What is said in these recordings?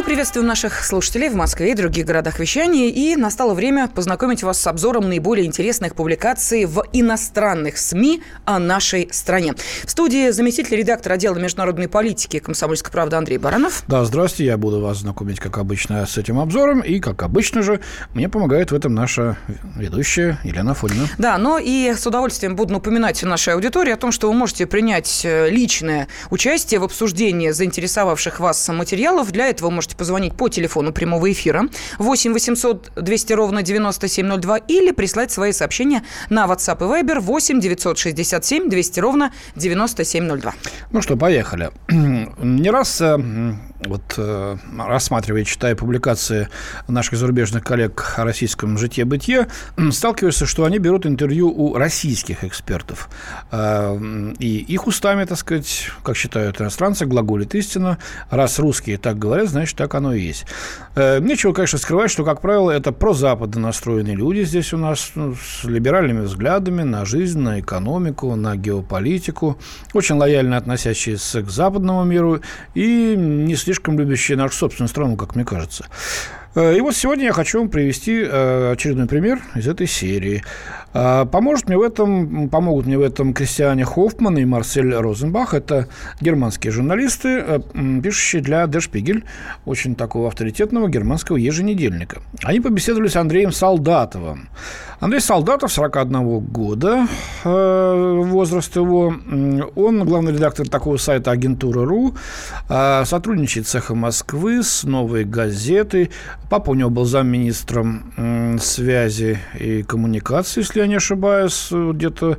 Мы приветствуем наших слушателей в Москве и других городах вещания. И настало время познакомить вас с обзором наиболее интересных публикаций в иностранных СМИ о нашей стране. В студии заместитель редактора отдела международной политики «Комсомольской правды» Андрей Баранов. Да, здравствуйте. Я буду вас знакомить, как обычно, с этим обзором. И, как обычно же, мне помогает в этом наша ведущая Елена Фонина. Да, но и с удовольствием буду напоминать нашей аудитории о том, что вы можете принять э, личное участие в обсуждении заинтересовавших вас материалов. Для этого можете позвонить по телефону прямого эфира 8 800 200 ровно 9702 или прислать свои сообщения на WhatsApp и Viber 8 967 200 ровно 9702. Ну что, поехали. Не раз э, вот э, рассматривая, читая публикации наших зарубежных коллег о российском житье-бытие, сталкиваешься, что они берут интервью у российских экспертов. Э, и их устами, так сказать, как считают иностранцы, глаголит истина. Раз русские так говорят, значит, так оно и есть. Э, нечего, конечно, скрывать, что, как правило, это прозападно настроенные люди здесь у нас ну, с либеральными взглядами на жизнь, на экономику, на геополитику, очень лояльно относящиеся к западному миру и не слишком любящие нашу собственную страну, как мне кажется. Э, и вот сегодня я хочу вам привести э, очередной пример из этой серии. Э, поможет мне в этом, помогут мне в этом Кристиане Хоффман и Марсель Розенбах. Это германские журналисты, пишущие для Der Spiegel, очень такого авторитетного германского еженедельника. Они побеседовали с Андреем Солдатовым. Андрей Солдатов, 41 года возраст его. Он главный редактор такого сайта «Агентура.ру», сотрудничает с «Эхо Москвы», с «Новой газетой», Папа у него был замминистром связи и коммуникации, если я не ошибаюсь, где-то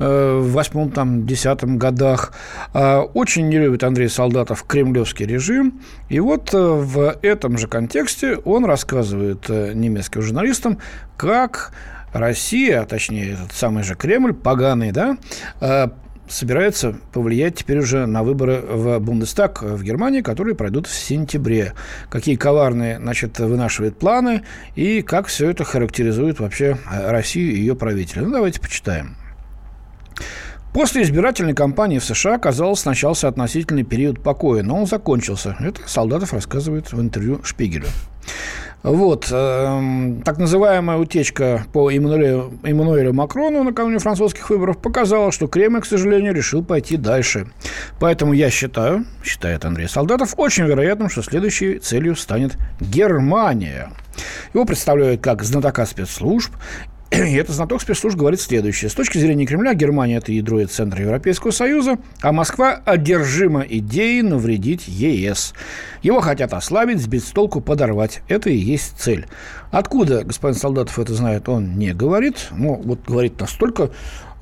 э, в восьмом, там, десятом годах. Очень не любит Андрей Солдатов кремлевский режим. И вот э, в этом же контексте он рассказывает э, немецким журналистам, как Россия, а точнее этот самый же Кремль, поганый, да, собирается повлиять теперь уже на выборы в Бундестаг в Германии, которые пройдут в сентябре. Какие коварные, значит, вынашивает планы и как все это характеризует вообще Россию и ее правителя. Ну, давайте почитаем. После избирательной кампании в США, казалось, начался относительный период покоя, но он закончился. Это Солдатов рассказывает в интервью Шпигелю. Вот. Э, так называемая утечка по Эммануэлю, Эммануэлю Макрону накануне французских выборов показала, что Кремль, к сожалению, решил пойти дальше. Поэтому я считаю, считает Андрей Солдатов, очень вероятным, что следующей целью станет Германия. Его представляют как знатока спецслужб и этот знаток спецслужб говорит следующее. С точки зрения Кремля, Германия – это ядро и центр Европейского Союза, а Москва одержима идеей навредить ЕС. Его хотят ослабить, сбить с толку, подорвать. Это и есть цель. Откуда господин Солдатов это знает, он не говорит. Но вот говорит настолько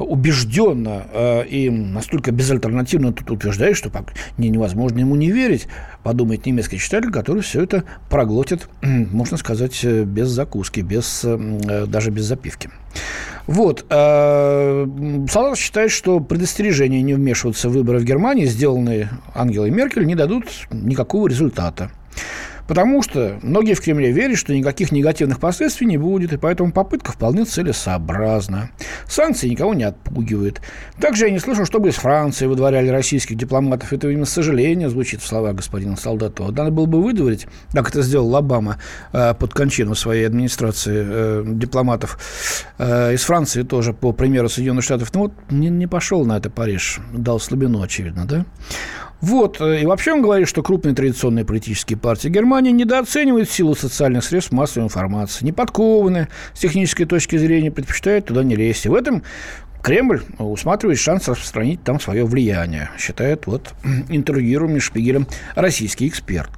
убежденно э, и настолько безальтернативно тут утверждает, что не, невозможно ему не верить, подумает немецкий читатель, который все это проглотит, можно сказать, э, без закуски, без, э, даже без запивки. Вот. Салат считает, что предостережения не вмешиваться в выборы в Германии, сделанные Ангелой Меркель, не дадут никакого результата. Потому что многие в Кремле верят, что никаких негативных последствий не будет, и поэтому попытка вполне целесообразна. Санкции никого не отпугивают. Также я не слышал, чтобы из Франции выдворяли российских дипломатов. Это, видимо, сожаление звучит в словах господина Солдатова. Надо было бы выдворить, как это сделал Обама э, под кончину своей администрации э, дипломатов э, из Франции тоже, по примеру Соединенных Штатов. Ну вот не пошел на это Париж, дал слабину, очевидно, да? Вот. Э, и вообще он говорит, что крупные традиционные политические партии Германии недооценивают силу социальных средств массовой информации, не подкованы с технической точки зрения, предпочитают туда не лезть. И в этом Кремль усматривает шанс распространить там свое влияние, считает вот интервьюируемый Шпигелем российский эксперт.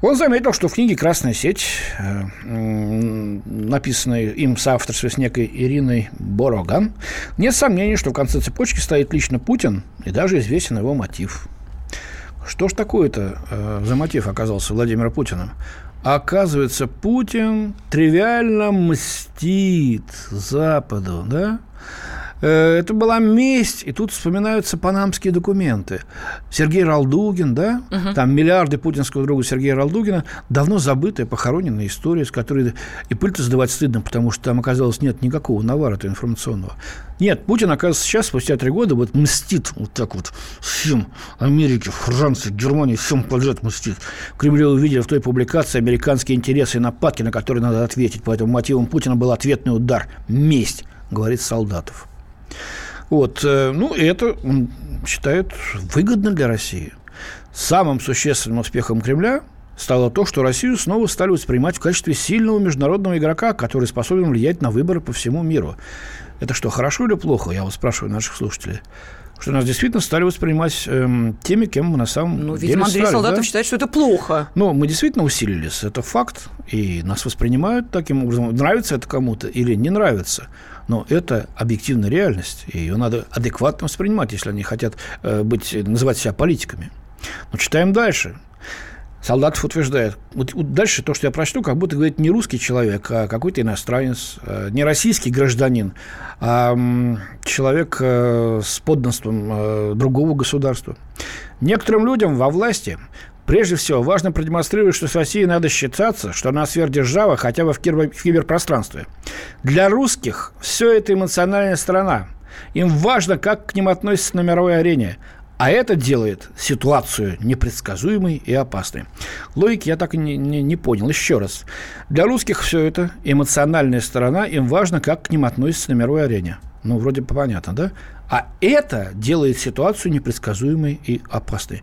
Он заметил, что в книге «Красная сеть», э, написанной им в соавторстве с некой Ириной Бороган, нет сомнений, что в конце цепочки стоит лично Путин, и даже известен его мотив – что ж такое-то э, за мотив оказался Владимира Путина? Оказывается, Путин тривиально мстит Западу, да? Э, это была месть, и тут вспоминаются панамские документы. Сергей Ралдугин, да, угу. там миллиарды путинского друга Сергея Ралдугина, давно забытая, похороненная история, с которой и пыль-то сдавать стыдно, потому что там оказалось нет никакого навара информационного. Нет, Путин, оказывается, сейчас, спустя три года, вот мстит вот так вот всем Америке, Франции, Германии, всем подряд мстит. В Кремле увидели в той публикации американские интересы и нападки, на которые надо ответить. Поэтому мотивом Путина был ответный удар. Месть, говорит Солдатов. Вот, э, ну, и это, он считает, выгодно для России. Самым существенным успехом Кремля стало то, что Россию снова стали воспринимать в качестве сильного международного игрока, который способен влиять на выборы по всему миру. Это что, хорошо или плохо? Я вот спрашиваю наших слушателей что нас действительно стали воспринимать эм, теми, кем мы на самом ну, деле видимо, Андрей стали, Солдатов да? считает, что это плохо. Но мы действительно усилились, это факт, и нас воспринимают таким образом. Нравится это кому-то или не нравится, но это объективная реальность, и ее надо адекватно воспринимать, если они хотят э, быть, называть себя политиками. Но читаем дальше. Солдатов утверждает. Вот, вот дальше то, что я прочту, как будто говорит не русский человек, а какой-то иностранец, э, не российский гражданин, а человек э, с подданством другого государства. Некоторым людям во власти Прежде всего, важно продемонстрировать, что с Россией надо считаться, что она сверхдержава хотя бы в киберпространстве. Для русских все это эмоциональная сторона. Им важно, как к ним относятся на мировой арене. А это делает ситуацию непредсказуемой и опасной. Логики я так и не, не, не понял. Еще раз. Для русских все это эмоциональная сторона. Им важно, как к ним относятся на мировой арене. Ну, вроде понятно, да? А это делает ситуацию непредсказуемой и опасной.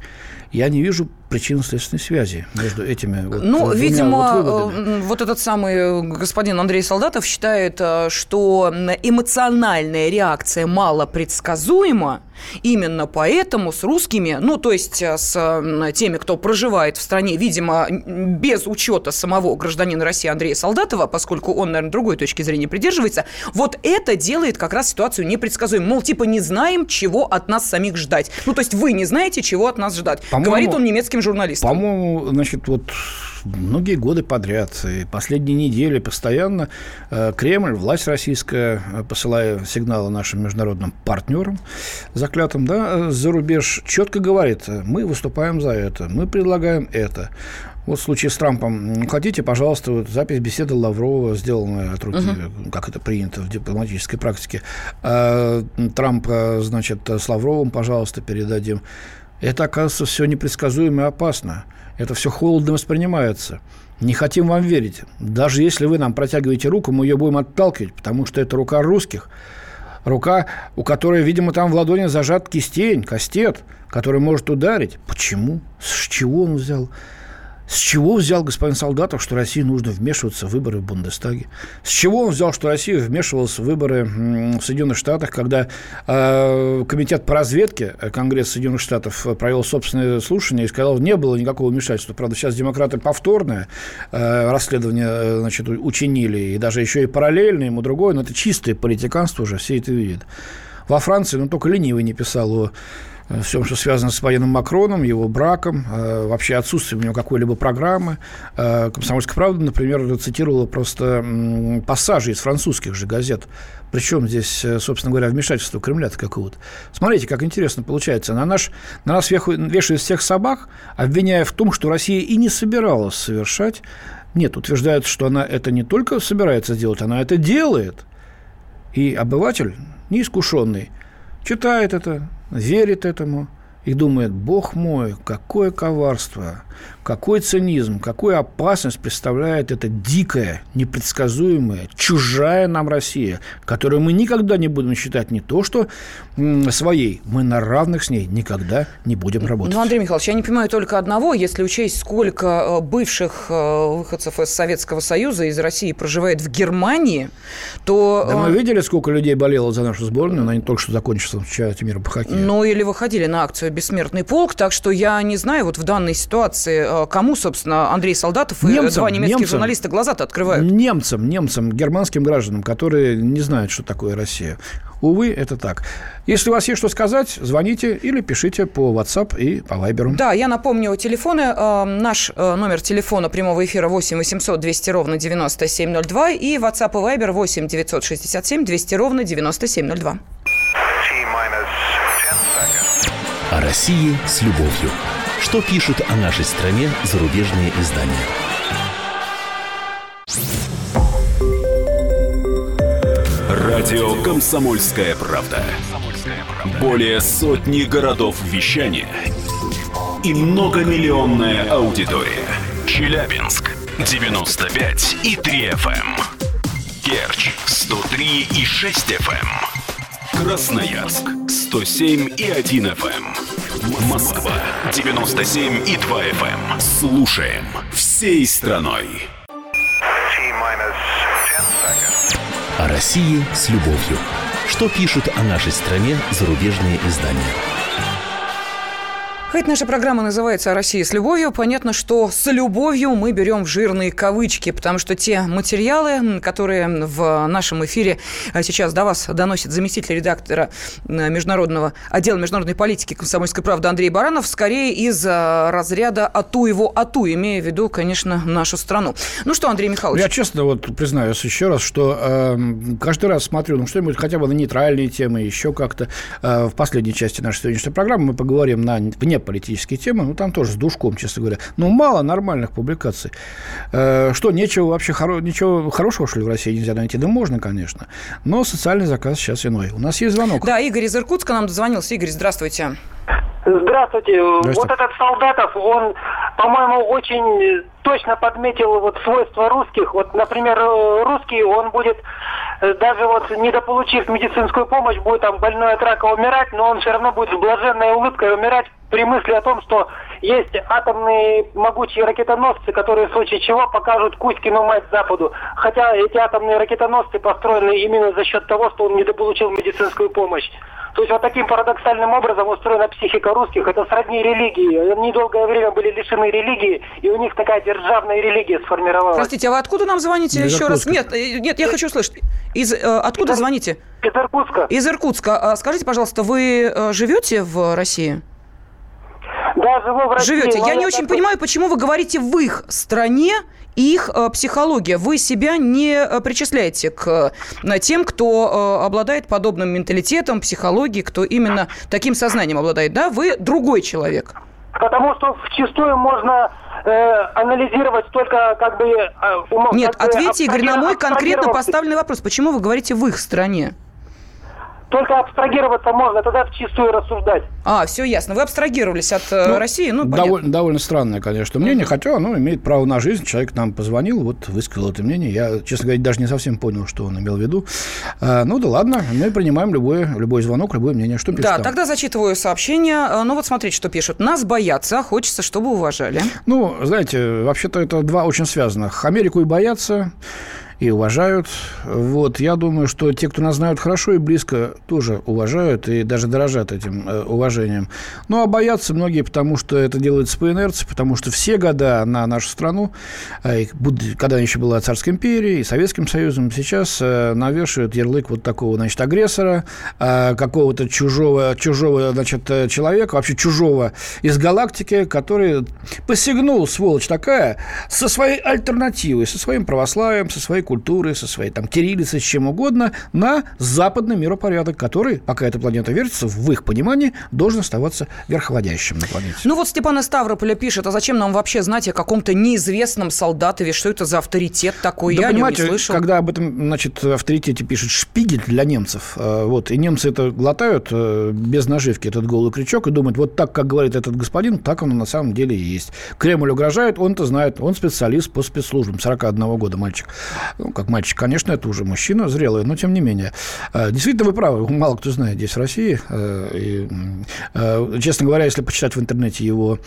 Я не вижу причинно-следственной связи между этими вот Ну, видимо, вот, э, вот этот самый господин Андрей Солдатов считает, э, что эмоциональная реакция мало предсказуема, Именно поэтому с русскими, ну, то есть э, с теми, кто проживает в стране, видимо, без учета самого гражданина России Андрея Солдатова, поскольку он, наверное, другой точки зрения придерживается, вот это делает как раз ситуацию непредсказуемой. Мол, типа не знаем, чего от нас самих ждать. Ну, то есть вы не знаете, чего от нас ждать. Говорит он немецким журналистам. По-моему, значит, вот многие годы подряд, и последние недели постоянно э, Кремль, власть российская, э, посылая сигналы нашим международным партнерам, заклятым, да, за рубеж, четко говорит, мы выступаем за это, мы предлагаем это. Вот в случае с Трампом, хотите, пожалуйста, вот запись беседы Лаврова, сделанная от руки, uh-huh. как это принято в дипломатической практике. А, Трамп, значит, с Лавровым, пожалуйста, передадим. Это, оказывается, все непредсказуемо и опасно. Это все холодно воспринимается. Не хотим вам верить. Даже если вы нам протягиваете руку, мы ее будем отталкивать, потому что это рука русских. Рука, у которой, видимо, там в ладони зажат кистень, кастет, который может ударить. Почему? С чего он взял? С чего взял господин Солдатов, что России нужно вмешиваться в выборы в Бундестаге? С чего он взял, что Россия вмешивалась в выборы в Соединенных Штатах, когда э, Комитет по разведке э, Конгресса Соединенных Штатов провел собственное слушание и сказал, не было никакого вмешательства. Правда, сейчас демократы повторное э, расследование э, значит, учинили, и даже еще и параллельно ему другое, но это чистое политиканство уже, все это видят. Во Франции, ну, только ленивый не писал о Э, всем, что связано с военным Макроном, его браком, э, вообще отсутствием у него какой-либо программы. Э, Комсомольская правда, например, цитировала просто пассажи из французских же газет. Причем здесь, собственно говоря, вмешательство Кремля-то какого-то. Смотрите, как интересно получается. На, наш, на нас вешают всех собак, обвиняя в том, что Россия и не собиралась совершать. Нет, утверждают, что она это не только собирается делать, она это делает. И обыватель, неискушенный, читает это, верит этому и думает, бог мой, какое коварство, какой цинизм, какую опасность представляет эта дикая, непредсказуемая, чужая нам Россия, которую мы никогда не будем считать не то, что своей, мы на равных с ней никогда не будем работать. Ну, Андрей Михайлович, я не понимаю только одного, если учесть, сколько э, бывших э, выходцев из Советского Союза, из России проживает в Германии, то... Да мы э, видели, сколько людей болело за нашу сборную, она не только что закончилась в чемпионате мира по хоккею. Ну, или выходили на акцию «Бессмертный полк», так что я не знаю, вот в данной ситуации Э, кому, собственно, Андрей Солдатов и немцам, два немецких немцам, журналиста глаза-то открывают? Немцам, немцам, германским гражданам, которые не знают, что такое Россия. Увы, это так. Если у вас есть что сказать, звоните или пишите по WhatsApp и по Viber. Да, я напомню телефоны. Э, наш э, номер телефона прямого эфира 8 800 200 ровно 9702 и WhatsApp и Viber 8 967 200 ровно 9702. О России с любовью. Что пишут о нашей стране зарубежные издания? Радио «Комсомольская правда». Более сотни городов вещания и многомиллионная аудитория. Челябинск 95 и 3 FM. Керчь 103 и 6 FM. Красноярск 107 и 1 FM. Москва 97 и 2 FM. Слушаем всей страной. О России с любовью. Что пишут о нашей стране зарубежные издания? Хоть наша программа называется «О России с любовью», понятно, что с любовью мы берем в жирные кавычки, потому что те материалы, которые в нашем эфире а, сейчас до вас доносит заместитель редактора э, международного отдела международной политики «Комсомольской правды» Андрей Баранов, скорее из а, разряда «ату его ату», имея в виду, конечно, нашу страну. Ну что, Андрей Михайлович? Я честно вот признаюсь еще раз, что э, каждый раз смотрю, ну что-нибудь хотя бы на нейтральные темы, еще как-то. Э, в последней части нашей сегодняшней программы мы поговорим на вне политические темы, ну, там тоже с душком, честно говоря. Но мало нормальных публикаций. Э, что, нечего вообще, хоро... ничего хорошего, что ли, в России нельзя найти? Да можно, конечно. Но социальный заказ сейчас иной. У нас есть звонок. Да, Игорь из Иркутска нам дозвонился. Игорь, здравствуйте. Здравствуйте. Вот этот Солдатов, он, по-моему, очень точно подметил вот свойства русских. Вот, например, русский, он будет даже вот недополучив медицинскую помощь, будет там больной от рака умирать, но он все равно будет с блаженной улыбкой умирать при мысли о том, что есть атомные могучие ракетоносцы, которые в случае чего покажут Кузькину мать Западу. Хотя эти атомные ракетоносцы построены именно за счет того, что он недополучил медицинскую помощь. То есть вот таким парадоксальным образом устроена психика русских. Это сродни религии. Они долгое время были лишены религии, и у них такая державная религия сформировалась. Простите, а вы откуда нам звоните Из еще раз? Нет, э, нет, я хочу услышать. Из, э, откуда Из- звоните? Из Иркутска. Из Иркутска. А Скажите, пожалуйста, вы э, живете в России? Да, живу в России. Живете. Я не очень понимаю, почему вы говорите в их стране их э, психология. Вы себя не э, причисляете к э, тем, кто обладает подобным менталитетом, психологией, кто именно таким сознанием обладает, да? Вы другой человек. Потому что вчастую можно э, анализировать только как бы... э, Нет, как бы ответьте, Игорь, на мой конкретно поставленный вопрос. Почему вы говорите в их стране? Только абстрагироваться можно, тогда вчастую рассуждать. А, все ясно. Вы абстрагировались от э, Ну, России, ну, понятно. довольно, довольно странное, конечно, мнение, хотя оно имеет право на жизнь. Человек нам позвонил, вот высказал это мнение. Я, честно говоря, даже не совсем понял, что он имел в виду. А, ну да ладно, мы принимаем любой, любой звонок, любое мнение. Что пишет Да, там? тогда зачитываю сообщение. Э, Ну вот смотрите, что пишут. Нас боятся, а хочется, чтобы уважали. Ну, знаете, вообще-то это два очень связанных. Америку и боятся, и уважают. Вот, я думаю, что те, кто нас знают хорошо и близко, тоже уважают и даже дорожат этим э, уважением. Ну, а боятся многие, потому что это делается по инерции, потому что все года на нашу страну, э, когда еще была Царской империей и Советским Союзом, сейчас э, навешивают ярлык вот такого, значит, агрессора, э, какого-то чужого, чужого, значит, э, человека, вообще чужого из галактики, который посягнул, сволочь такая, со своей альтернативой, со своим православием, со своей культурой, со своей там кириллицей, с чем угодно, на западный миропорядок, который, пока эта планета вертится, в их понимании, должен оставаться верховодящим на планете. Ну вот Степан из Ставрополя пишет, а зачем нам вообще знать о каком-то неизвестном солдатове? Что это за авторитет такой? Да Я нем не понимаете, слышал. когда об этом, значит, авторитете пишет Шпигель для немцев, э, вот, и немцы это глотают э, без наживки, этот голый крючок, и думают, вот так, как говорит этот господин, так оно на самом деле и есть. Кремль угрожает, он это знает, он специалист по спецслужбам, 41 года мальчик. Ну, как мальчик, конечно, это уже мужчина зрелый, но тем не менее. Э, Действительно, вы правы, мало кто знает здесь в России. э, и, э, Честно говоря, если почитать в интернете его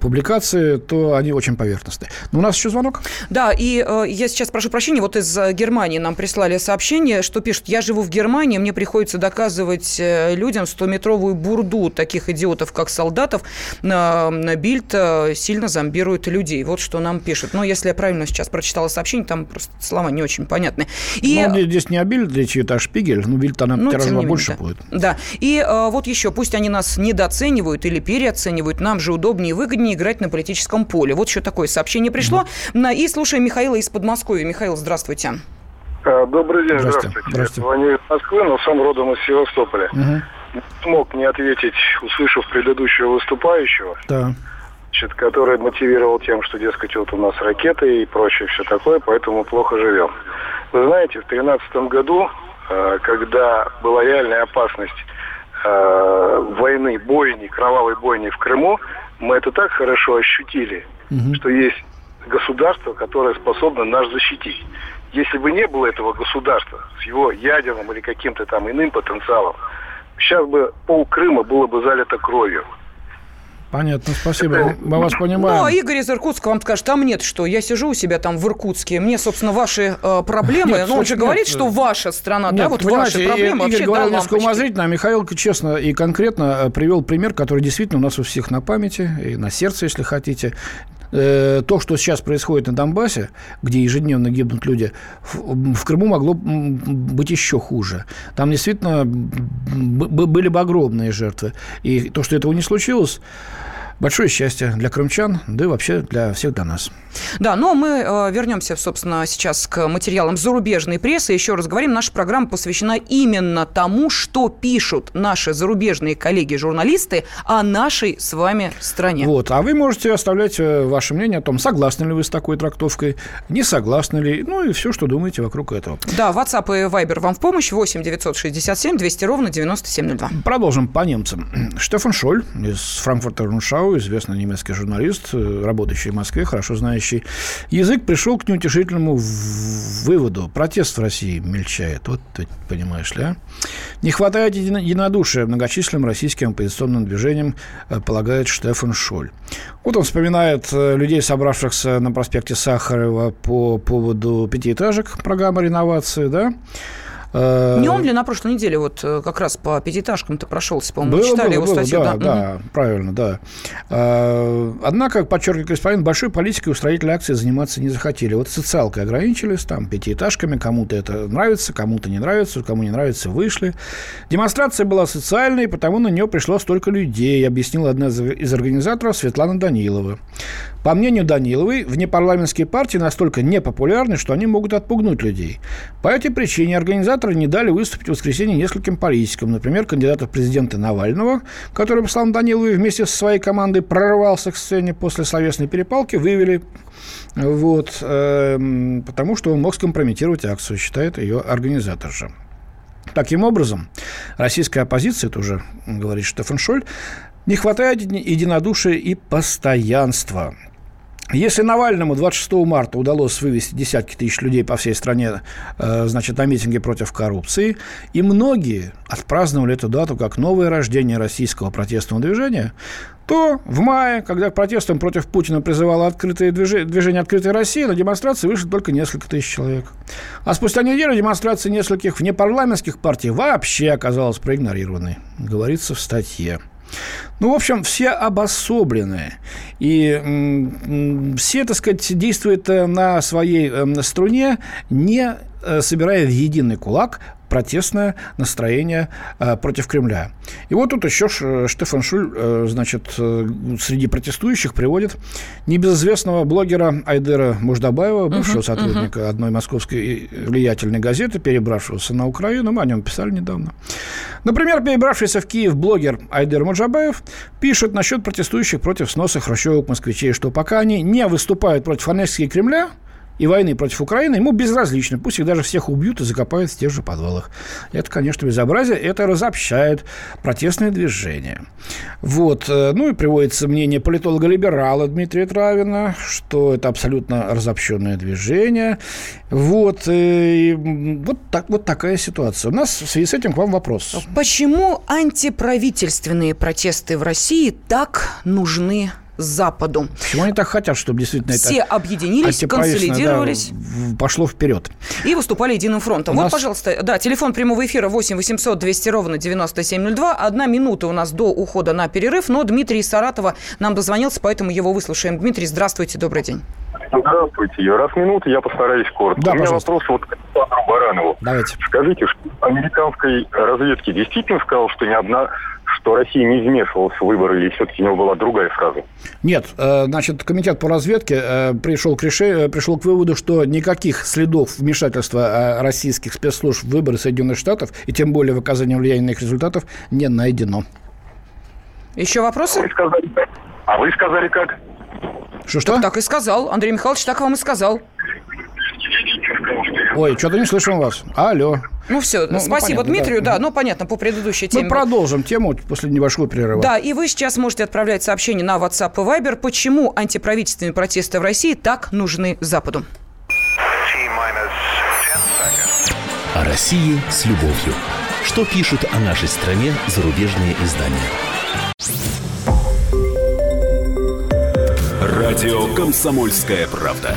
публикации, то они очень поверхностные. Но у нас еще звонок. Да, и я сейчас прошу прощения, вот из Германии нам прислали сообщение, что пишут, я живу в Германии, мне приходится доказывать людям 100-метровую бурду таких идиотов, как солдатов. На, Бильд сильно зомбирует людей. Вот что нам пишут. Но если я правильно сейчас прочитала сообщение, там просто слова не очень понятны. И... Ну, здесь не обиль для чьи-то, а шпигель. Ну, бильд она Ну, не менее, больше да. будет. Да. И э, вот еще, пусть они нас недооценивают или переоценивают, нам же удобнее и выгоднее играть на политическом поле. Вот еще такое сообщение пришло. На- И слушаем Михаила из Подмосковья. Михаил, здравствуйте. А, Добрый день, Здрасте. здравствуйте. Здрасте. Звоню из Москвы, но сам родом из Севастополя. Мгм. смог не ответить, услышав предыдущего выступающего. Да. Значит, который мотивировал тем, что, дескать, вот у нас ракеты и прочее все такое, поэтому плохо живем. Вы знаете, в 2013 году, э, когда была реальная опасность э, войны, бойни, кровавой бойни в Крыму, мы это так хорошо ощутили, угу. что есть государство, которое способно нас защитить. Если бы не было этого государства с его ядерным или каким-то там иным потенциалом, сейчас бы пол Крыма было бы залито кровью. Понятно, спасибо. Мы вас понимаем. Ну, а Игорь из Иркутска вам скажет, там нет что, я сижу у себя там в Иркутске, мне, собственно, ваши э, проблемы, нет, ну, он же нет, говорит, что ваша страна, нет, да, вот ваши проблемы Игорь вообще говорил несколько умозрительно, а Михаил честно и конкретно э, привел пример, который действительно у нас у всех на памяти и на сердце, если хотите. Э, то, что сейчас происходит на Донбассе, где ежедневно гибнут люди, в Крыму могло быть еще хуже. Там действительно были бы огромные жертвы. И то, что этого не случилось, большое счастье для крымчан, да и вообще для всех для нас. Да, но мы э, вернемся, собственно, сейчас к материалам зарубежной прессы. Еще раз говорим, наша программа посвящена именно тому, что пишут наши зарубежные коллеги-журналисты о нашей с вами стране. Вот, а вы можете оставлять э, ваше мнение о том, согласны ли вы с такой трактовкой, не согласны ли, ну и все, что думаете вокруг этого. Да, WhatsApp и Viber вам в помощь, 8 967 200 ровно 9702. Продолжим по немцам. Штефан Шоль из Франкфурта Руншау, известный немецкий журналист, э, работающий в Москве, хорошо знающий. Язык пришел к неутешительному выводу. Протест в России мельчает. Вот ты понимаешь ли, а? Не хватает единодушия многочисленным российским оппозиционным движениям, э, полагает Штефан Шоль. Вот он вспоминает э, людей, собравшихся на проспекте Сахарова по поводу пятиэтажек программы реновации, да, Э, Не он ли на прошлой неделе вот э, как раз по пятиэтажкам-то прошелся, по-моему, было, читали было, его было, статью? Да, да, да угу. правильно, да. Э, однако, подчеркивает корреспондент, большой политикой устроители акции заниматься не захотели. Вот социалкой ограничились, там, пятиэтажками, кому-то это нравится, кому-то не нравится, кому не нравится, вышли. Демонстрация была социальной, потому на нее пришло столько людей, объяснила одна из организаторов Светлана Данилова. По мнению Даниловой, внепарламентские партии настолько непопулярны, что они могут отпугнуть людей. По этой причине организаторы не дали выступить в воскресенье нескольким политикам. Например, кандидата в президенты Навального, который, по словам Даниловой, вместе со своей командой прорвался к сцене после словесной перепалки, вывели вот, э, потому что он мог скомпрометировать акцию, считает ее организатор же. Таким образом, российская оппозиция, это уже говорит Штефан Шоль, не хватает единодушия и постоянства. Если Навальному 26 марта удалось вывести десятки тысяч людей по всей стране э, значит, на митинги против коррупции, и многие отпраздновали эту дату как новое рождение российского протестного движения, то в мае, когда к протестам против Путина призывало открытое движение, движение «Открытая Россия», на демонстрации вышло только несколько тысяч человек. А спустя неделю демонстрации нескольких внепарламентских партий вообще оказалась проигнорированной, говорится в статье. Ну, в общем, все обособлены. И все, так сказать, действуют э, на своей э, струне, не э, собирая в единый кулак протестное настроение э, против Кремля. И вот тут еще Штефан Шуль, э, значит, э, среди протестующих приводит небезызвестного блогера Айдера Муждабаева, бывшего uh-huh, сотрудника uh-huh. одной московской влиятельной газеты, перебравшегося на Украину. Мы о нем писали недавно. Например, перебравшийся в Киев блогер Айдер Муждабаев пишет насчет протестующих против сноса хрущевок москвичей, что пока они не выступают против аннексии Кремля – и войны против Украины ему безразлично. Пусть их даже всех убьют и закопают в тех же подвалах. Это, конечно, безобразие. Это разобщает протестное движение. Вот. Э, ну и приводится мнение политолога-либерала Дмитрия Травина, что это абсолютно разобщенное движение. Вот. Э, и вот, так, вот такая ситуация. У нас в связи с этим к вам вопрос. Почему антиправительственные протесты в России так нужны Западу. Почему они так хотят, чтобы действительно Все это объединились, консолидировались. Да, пошло вперед. И выступали единым фронтом. У вот, нас... пожалуйста, да, телефон прямого эфира 8 800 200 ровно 9702. Одна минута у нас до ухода на перерыв, но Дмитрий из Саратова нам дозвонился, поэтому его выслушаем. Дмитрий, здравствуйте, добрый день. Здравствуйте. Раз минута, я постараюсь коротко. Да, У меня пожалуйста. вопрос вот к Александру Баранову. Давайте. Скажите, что американской разведки действительно сказал, что ни одна что Россия не вмешивалась в выборы, или все-таки у него была другая фраза? Нет, э, значит, комитет по разведке э, пришел к, решению, пришел к выводу, что никаких следов вмешательства российских спецслужб в выборы Соединенных Штатов, и тем более в оказании влияния на их результатов, не найдено. Еще вопросы? А вы сказали, а вы сказали как? Что-что? Так, так и сказал. Андрей Михайлович так вам и сказал. Ой, что-то не слышим вас. Алло. Ну все, ну, спасибо ну, понятно, Дмитрию, да. да, ну понятно, по предыдущей теме. Мы продолжим тему после небольшого перерыва. Да, и вы сейчас можете отправлять сообщение на WhatsApp и Viber, почему антиправительственные протесты в России так нужны Западу. О России с любовью. Что пишут о нашей стране зарубежные издания? Радио «Комсомольская правда».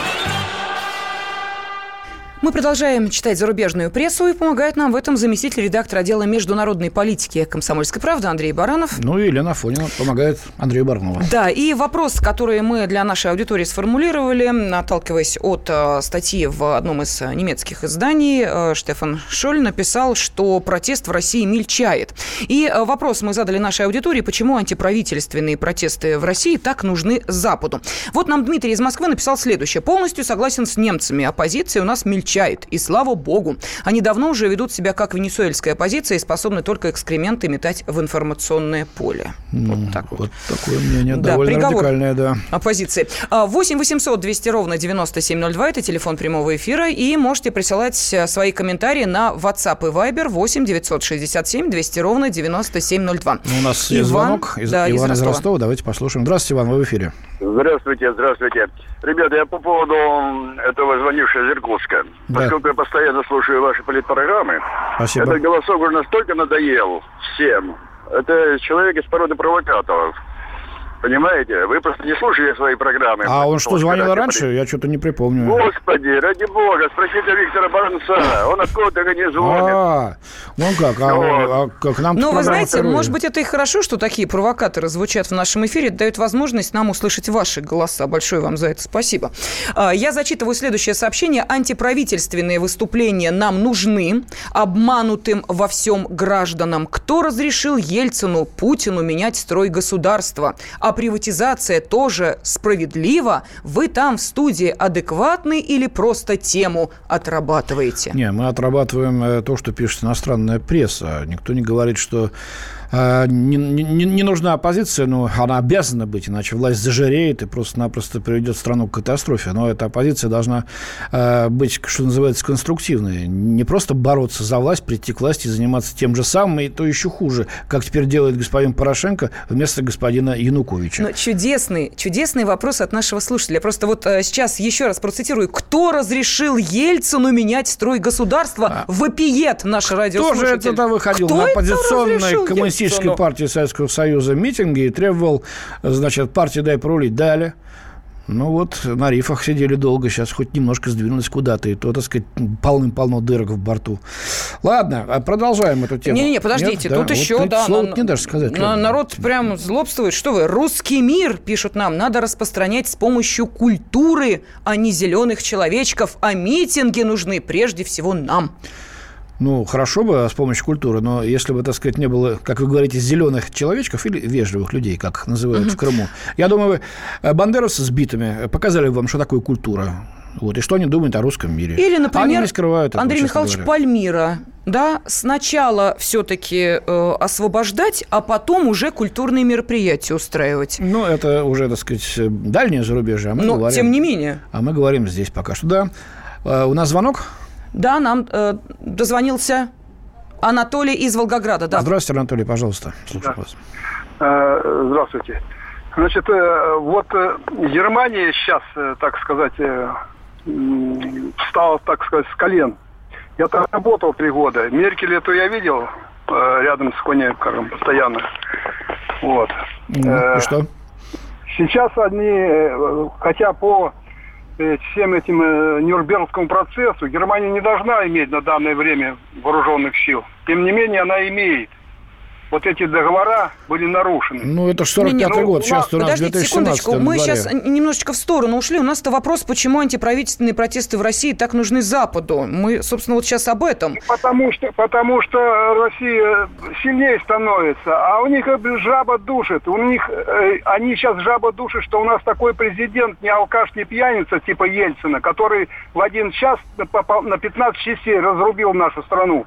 Мы продолжаем читать зарубежную прессу, и помогает нам в этом заместитель редактора отдела международной политики «Комсомольской правды» Андрей Баранов. Ну и Елена Фонина помогает Андрею Баранову. Да, и вопрос, который мы для нашей аудитории сформулировали, отталкиваясь от э, статьи в одном из немецких изданий, э, Штефан Шоль написал, что протест в России мельчает. И э, вопрос мы задали нашей аудитории, почему антиправительственные протесты в России так нужны Западу. Вот нам Дмитрий из Москвы написал следующее. Полностью согласен с немцами. Оппозиция у нас мельчает отвечает. И слава богу. Они давно уже ведут себя как венесуэльская оппозиция и способны только экскременты метать в информационное поле. Ну, вот так вот. Вот такое мнение да, довольно приговор радикальное, да. Оппозиции. 8 800 200 ровно 9702 – это телефон прямого эфира. И можете присылать э, свои комментарии на WhatsApp и Viber 8 967 200 ровно 9702. Ну, у нас Иван, есть звонок. Из, да, Иван из Ростова. из Ростова. Давайте послушаем. Здравствуйте, Иван, вы в эфире. Здравствуйте, здравствуйте. Ребята, я по поводу этого звонившего из Иркутска. Да. Поскольку я постоянно слушаю ваши политпрограммы, Спасибо. этот голосок уже настолько надоел всем. Это человек из породы провокаторов. Понимаете? Вы просто не слушали свои программы. А он что, звонил раньше? Я что-то не припомню. Господи, ради бога, спросите Виктора Баранца. Он откуда-то не звонит. А, ну как, а, а, как нам Ну, вы знаете, вторую. может быть, это и хорошо, что такие провокаторы звучат в нашем эфире, дают возможность нам услышать ваши голоса. Большое вам за это спасибо. А, я зачитываю следующее сообщение. Антиправительственные выступления нам нужны. Обманутым во всем гражданам. Кто разрешил Ельцину, Путину менять строй государства? А приватизация тоже справедлива, вы там в студии адекватны или просто тему отрабатываете? Не, мы отрабатываем э, то, что пишет иностранная пресса. Никто не говорит, что не, не, не нужна оппозиция, но она обязана быть, иначе власть зажиреет и просто-напросто приведет страну к катастрофе. Но эта оппозиция должна э, быть, что называется, конструктивной. Не просто бороться за власть, прийти к власти и заниматься тем же самым, и то еще хуже, как теперь делает господин Порошенко вместо господина Януковича. Но чудесный, чудесный вопрос от нашего слушателя. Просто вот э, сейчас еще раз процитирую. Кто разрешил Ельцину менять строй государства? А. Вопиет наш радиослушатель. Кто же это выходил Кто на оппозиционной коммунистической партии Советского Союза митинги и требовал, значит, партии «Дай пролить» дали. Ну вот, на рифах сидели долго, сейчас хоть немножко сдвинулись куда-то, и то, так сказать, полным-полно дырок в борту. Ладно, а продолжаем эту тему. Не-не, подождите, Нет? тут да, еще, вот да. Слово на, не даже сказать. На, народ прям злобствует. Что вы, русский мир, пишут нам, надо распространять с помощью культуры, а не зеленых человечков, а митинги нужны прежде всего нам. Ну, хорошо бы с помощью культуры, но если бы, так сказать, не было, как вы говорите, зеленых человечков или вежливых людей, как называют угу. в Крыму, я думаю, э, бандеровцы с битами показали бы вам, что такое культура. Вот, и что они думают о русском мире. Или, например, они не скрывают этого, Андрей Михайлович говоря. Пальмира. Да, сначала все-таки э, освобождать, а потом уже культурные мероприятия устраивать. Ну, это уже, так сказать, дальнее зарубежье. А мы Но, говорим, тем не менее. А мы говорим здесь пока что. Да. Э, у нас звонок. Да, нам э, дозвонился Анатолий из Волгограда. Да. Здравствуйте, Анатолий, пожалуйста. Слушаю да. вас. Э, здравствуйте. Значит, э, вот э, Германия сейчас, так сказать, встала, так сказать, с колен. Я там работал три года. Меркель эту я видел, рядом с Конекором постоянно. Вот. Ну, и что? Сейчас они, хотя по всем этим Нюрнбергскому процессу Германия не должна иметь на данное время вооруженных сил. Тем не менее, она имеет вот эти договора были нарушены. Ну, это 45-й ну, год, сейчас у нас Подождите 2017 секундочку, мы сейчас немножечко в сторону ушли. У нас-то вопрос, почему антиправительственные протесты в России так нужны Западу. Мы, собственно, вот сейчас об этом. Потому что, потому что Россия сильнее становится, а у них жаба душит. У них, э, они сейчас жаба душит, что у нас такой президент, не алкаш, не пьяница, типа Ельцина, который в один час на 15 частей разрубил нашу страну.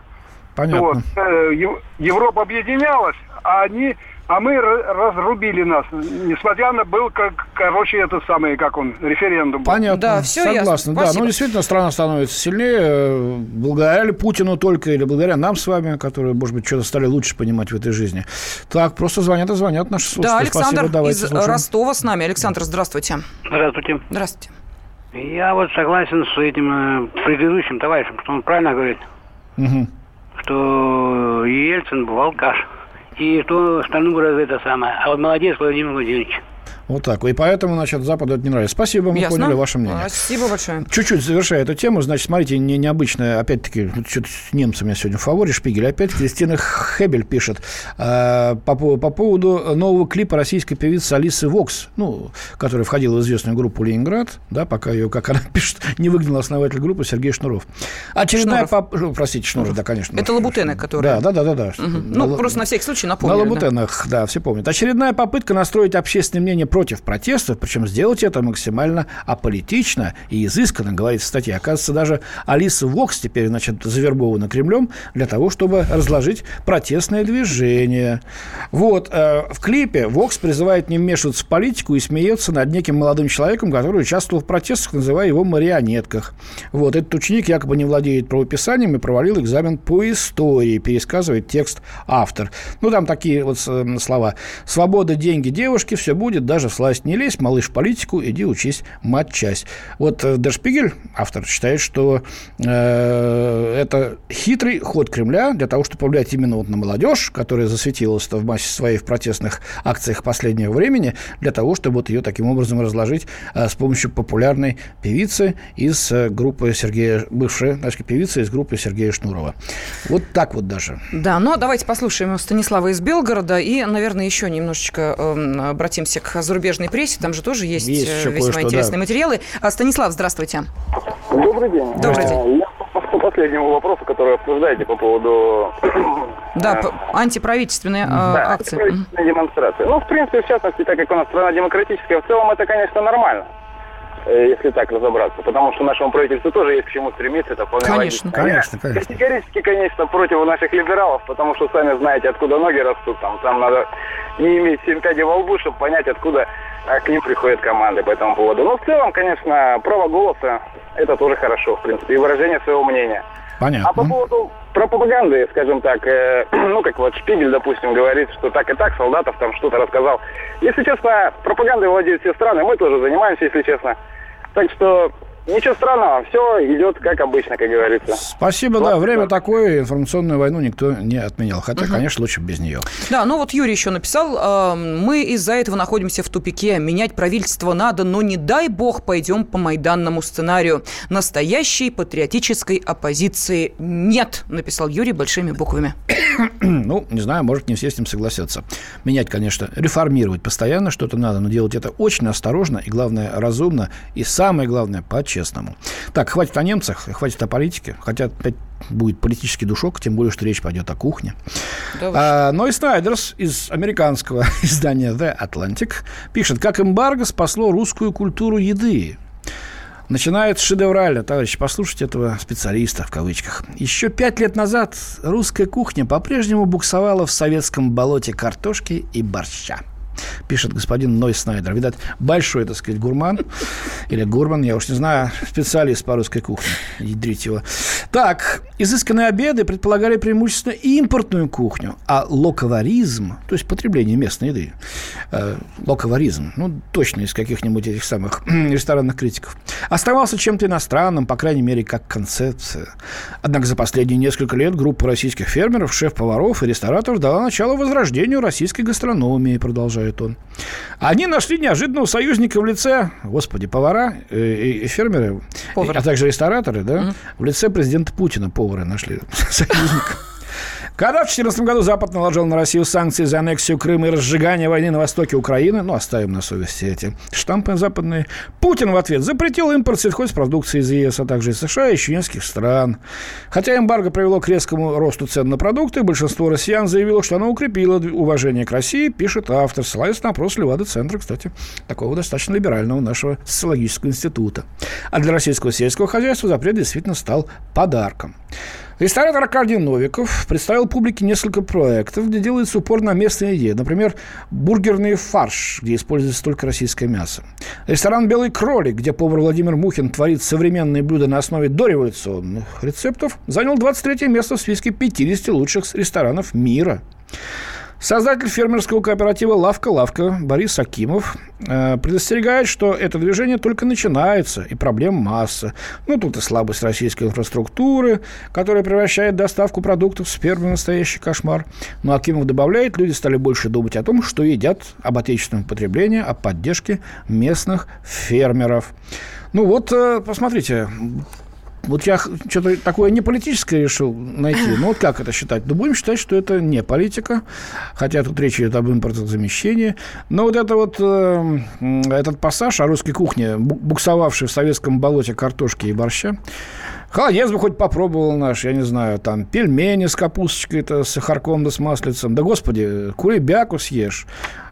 Понятно. Вот. Э, Европа объединялась, а они, а мы разрубили нас, несмотря на был как, короче, это самое, как он, референдум. Понятно. Да, все Согласна. Ясно. Да, ну действительно страна становится сильнее, э, благодаря ли Путину только или благодаря нам с вами, которые, может быть, что-то стали лучше понимать в этой жизни. Так, просто звонят и звонят наши слушатели. Да, Александр Спасибо, давайте из слушаем. Ростова с нами. Александр, здравствуйте. Здравствуйте. Здравствуйте. Я вот согласен с этим э, предыдущим товарищем, что он правильно говорит. Угу что Ельцин был алкаш. И что остальное это самое. А вот молодец Владимир Владимирович. Вот так. И поэтому, значит, Западу это не нравится. Спасибо, мы Ясно. поняли ваше мнение. Спасибо большое. Чуть-чуть завершая эту тему, значит, смотрите, не, необычное, опять-таки, что-то немцы у меня сегодня в фаворе, Шпигель. Опять Кристина Хебель пишет э, по, по поводу нового клипа российской певицы Алисы Вокс, ну, которая входила в известную группу «Ленинград», да, пока ее, как она пишет, не выгнал основатель группы Сергей Шнуров. Очередная... Шнуров. Поп... Ну, простите, Шнуров, да, конечно. Это Лабутены, которые... Да, да, да, да. да. Угу. Ну, на, просто на всякий случай напомню. На Лабутенах, да. да, все помнят. Очередная попытка настроить общественное мнение против протеста, причем сделать это максимально аполитично и изысканно, говорится в статье. Оказывается, даже Алиса Вокс теперь, значит, завербована Кремлем для того, чтобы разложить протестное движение. Вот, э, в клипе Вокс призывает не вмешиваться в политику и смеется над неким молодым человеком, который участвовал в протестах, называя его марионетках. Вот, этот ученик якобы не владеет правописанием и провалил экзамен по истории, пересказывает текст автор. Ну, там такие вот э, слова. «Свобода, деньги, девушки, все будет, даже сласть не лезь, малыш, в политику, иди учись мать-часть. Вот э, Дершпигель, автор, считает, что э, это хитрый ход Кремля для того, чтобы повлиять именно вот на молодежь, которая засветилась в массе своей в протестных акциях последнего времени, для того, чтобы вот ее таким образом разложить э, с помощью популярной певицы из э, группы Сергея, бывшей значит, певицы из группы Сергея Шнурова. Вот так вот даже. Да, но давайте послушаем Станислава из Белгорода и, наверное, еще немножечко э, обратимся к зарубежной прессе, там же тоже есть, есть э, весьма интересные да. материалы. А, Станислав, здравствуйте. Добрый день. Добрый день. Я по последнему вопросу, который обсуждаете по поводу... Да, э, антиправительственные э, да, акции. антиправительственные демонстрации. Ну, в принципе, в частности, так как у нас страна демократическая, в целом это, конечно, нормально. Э, если так разобраться. Потому что нашему правительству тоже есть к чему стремиться, это вполне Конечно, конечно, конечно. Категорически, конечно, против наших либералов, потому что сами знаете, откуда ноги растут. Там, там надо не иметь семь пядей во лбу, чтобы понять, откуда а, к ним приходят команды по этому поводу. Но в целом, конечно, право голоса это тоже хорошо, в принципе, и выражение своего мнения. Понятно. А по поводу пропаганды, скажем так, э, ну, как вот Шпигель, допустим, говорит, что так и так, солдатов там что-то рассказал. Если честно, пропагандой владеют все страны, мы тоже занимаемся, если честно. Так что Ничего странного, все идет как обычно, как говорится. Спасибо, да. Время такое, информационную войну никто не отменял. Хотя, угу. конечно, лучше без нее. Да, ну вот Юрий еще написал, э, мы из-за этого находимся в тупике. Менять правительство надо, но не дай бог пойдем по майданному сценарию. Настоящей патриотической оппозиции нет, написал Юрий большими буквами. ну, не знаю, может, не все с ним согласятся. Менять, конечно, реформировать постоянно что-то надо, но делать это очень осторожно и, главное, разумно. И самое главное, почти по-честному. Так, хватит о немцах, хватит о политике. Хотя опять будет политический душок, тем более, что речь пойдет о кухне. Да а, Ной Снайдерс из американского издания The Atlantic пишет, как эмбарго спасло русскую культуру еды. Начинает шедеврально, товарищи, послушайте этого специалиста в кавычках. Еще пять лет назад русская кухня по-прежнему буксовала в советском болоте картошки и борща пишет господин Ной Снайдер. Видать, большой, так сказать, гурман или гурман, я уж не знаю, специалист по русской кухне. Ядрить его. Так, Изысканные обеды предполагали преимущественно импортную кухню, а локоваризм, то есть потребление местной еды, э, локоваризм, ну, точно из каких-нибудь этих самых ресторанных критиков, оставался чем-то иностранным, по крайней мере, как концепция. Однако за последние несколько лет группа российских фермеров, шеф-поваров и рестораторов дала начало возрождению российской гастрономии, продолжает он. Они нашли неожиданного союзника в лице, господи, повара э, и, и фермеры, Повар. а также рестораторы, да, mm-hmm. в лице президента Путина, повара нашли союзника. Когда в 2014 году Запад наложил на Россию санкции за аннексию Крыма и разжигание войны на востоке Украины, ну, оставим на совести эти штампы западные, Путин в ответ запретил импорт сельхозпродукции из ЕС, а также из США и еще нескольких стран. Хотя эмбарго привело к резкому росту цен на продукты, большинство россиян заявило, что оно укрепило уважение к России, пишет автор, ссылаясь на опрос Левада-центра, кстати, такого достаточно либерального нашего социологического института. А для российского сельского хозяйства запрет действительно стал подарком. Ресторатор Аркадий Новиков представил публике несколько проектов, где делается упор на местные идеи. Например, бургерный фарш, где используется только российское мясо. Ресторан «Белый кролик», где повар Владимир Мухин творит современные блюда на основе дореволюционных рецептов, занял 23 место в списке 50 лучших ресторанов мира. Создатель фермерского кооператива «Лавка-лавка» Борис Акимов э, предостерегает, что это движение только начинается, и проблем масса. Ну, тут и слабость российской инфраструктуры, которая превращает доставку продуктов с фермы в настоящий кошмар. Но Акимов добавляет, люди стали больше думать о том, что едят, об отечественном потреблении, о поддержке местных фермеров. Ну вот, э, посмотрите, вот я что-то такое не политическое решил найти. Ну, вот как это считать? Ну, будем считать, что это не политика, хотя тут речь идет об импортозамещении. Но вот это вот, э, этот пассаж о русской кухне, буксовавший в советском болоте картошки и борща, Холодец бы хоть попробовал наш, я не знаю, там, пельмени с капусточкой-то, с сахарком да с маслицем. Да, господи, куребяку съешь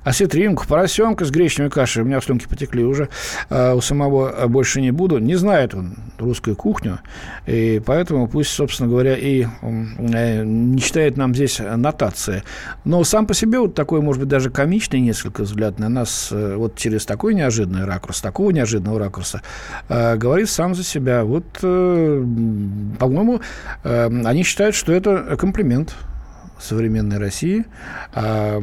осетринку, поросенка с гречневой кашей. У меня слюнки потекли уже. А у самого а, больше не буду. Не знает он русскую кухню. И поэтому пусть, собственно говоря, и э, не читает нам здесь нотации. Но сам по себе вот такой, может быть, даже комичный несколько взгляд на нас э, вот через такой неожиданный ракурс, такого неожиданного ракурса, э, говорит сам за себя. Вот, по-моему, они считают, что это комплимент современной России, а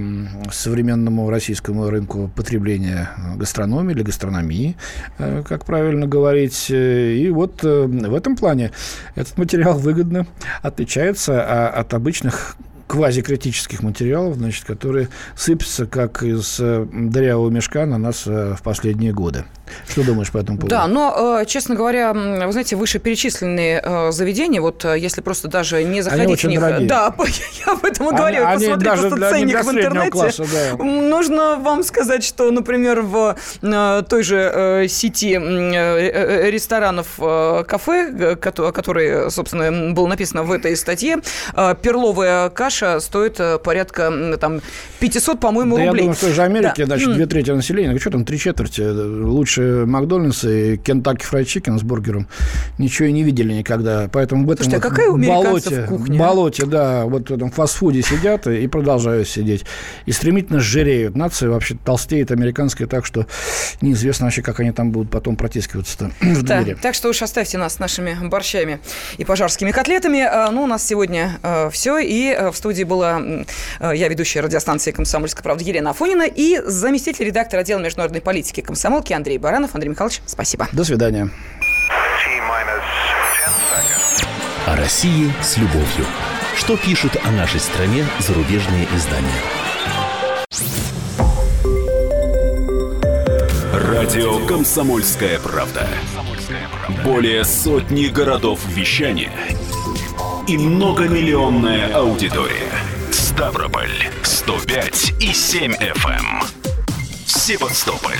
современному российскому рынку потребления гастрономии или гастрономии, э, как правильно говорить. И вот э, в этом плане этот материал выгодно отличается а, от обычных квазикритических материалов, значит, которые сыпятся как из э, дырявого мешка на нас в последние годы. Что думаешь по этому поводу? Да, но, э, честно говоря, вы знаете, вышеперечисленные э, заведения, вот э, если просто даже не заходить в них... Дорогие. Да, я об этом и говорю. Они, Посмотри даже просто для, ценник в интернете. Класса, да. Нужно вам сказать, что, например, в той же сети ресторанов кафе, который, собственно, был написано в этой статье, перловая каша стоит порядка там 500, по-моему, да рублей. я думаю, в той же Америке, да. значит, две трети населения, ну что там, три четверти лучше больше Макдональдса и Кентаки Фрайд Чикен с бургером ничего и не видели никогда. Поэтому в этом Слушайте, а какая у болоте, кухня? болоте, да, вот в этом фастфуде сидят и продолжают сидеть. И стремительно жиреют. Нация вообще толстеет американская так, что неизвестно вообще, как они там будут потом протискиваться в да, двери. Так что уж оставьте нас с нашими борщами и пожарскими котлетами. А, ну, у нас сегодня э, все. И э, в студии была э, я ведущая радиостанции «Комсомольская правда» Елена Афонина и заместитель редактора отдела международной политики комсомолки Андрей Баранов. Баранов. Андрей Михайлович, спасибо. До свидания. О России с любовью. Что пишут о нашей стране зарубежные издания? Радио «Комсомольская правда». Более сотни городов вещания и многомиллионная аудитория. Ставрополь 105 и 7 FM. Севастополь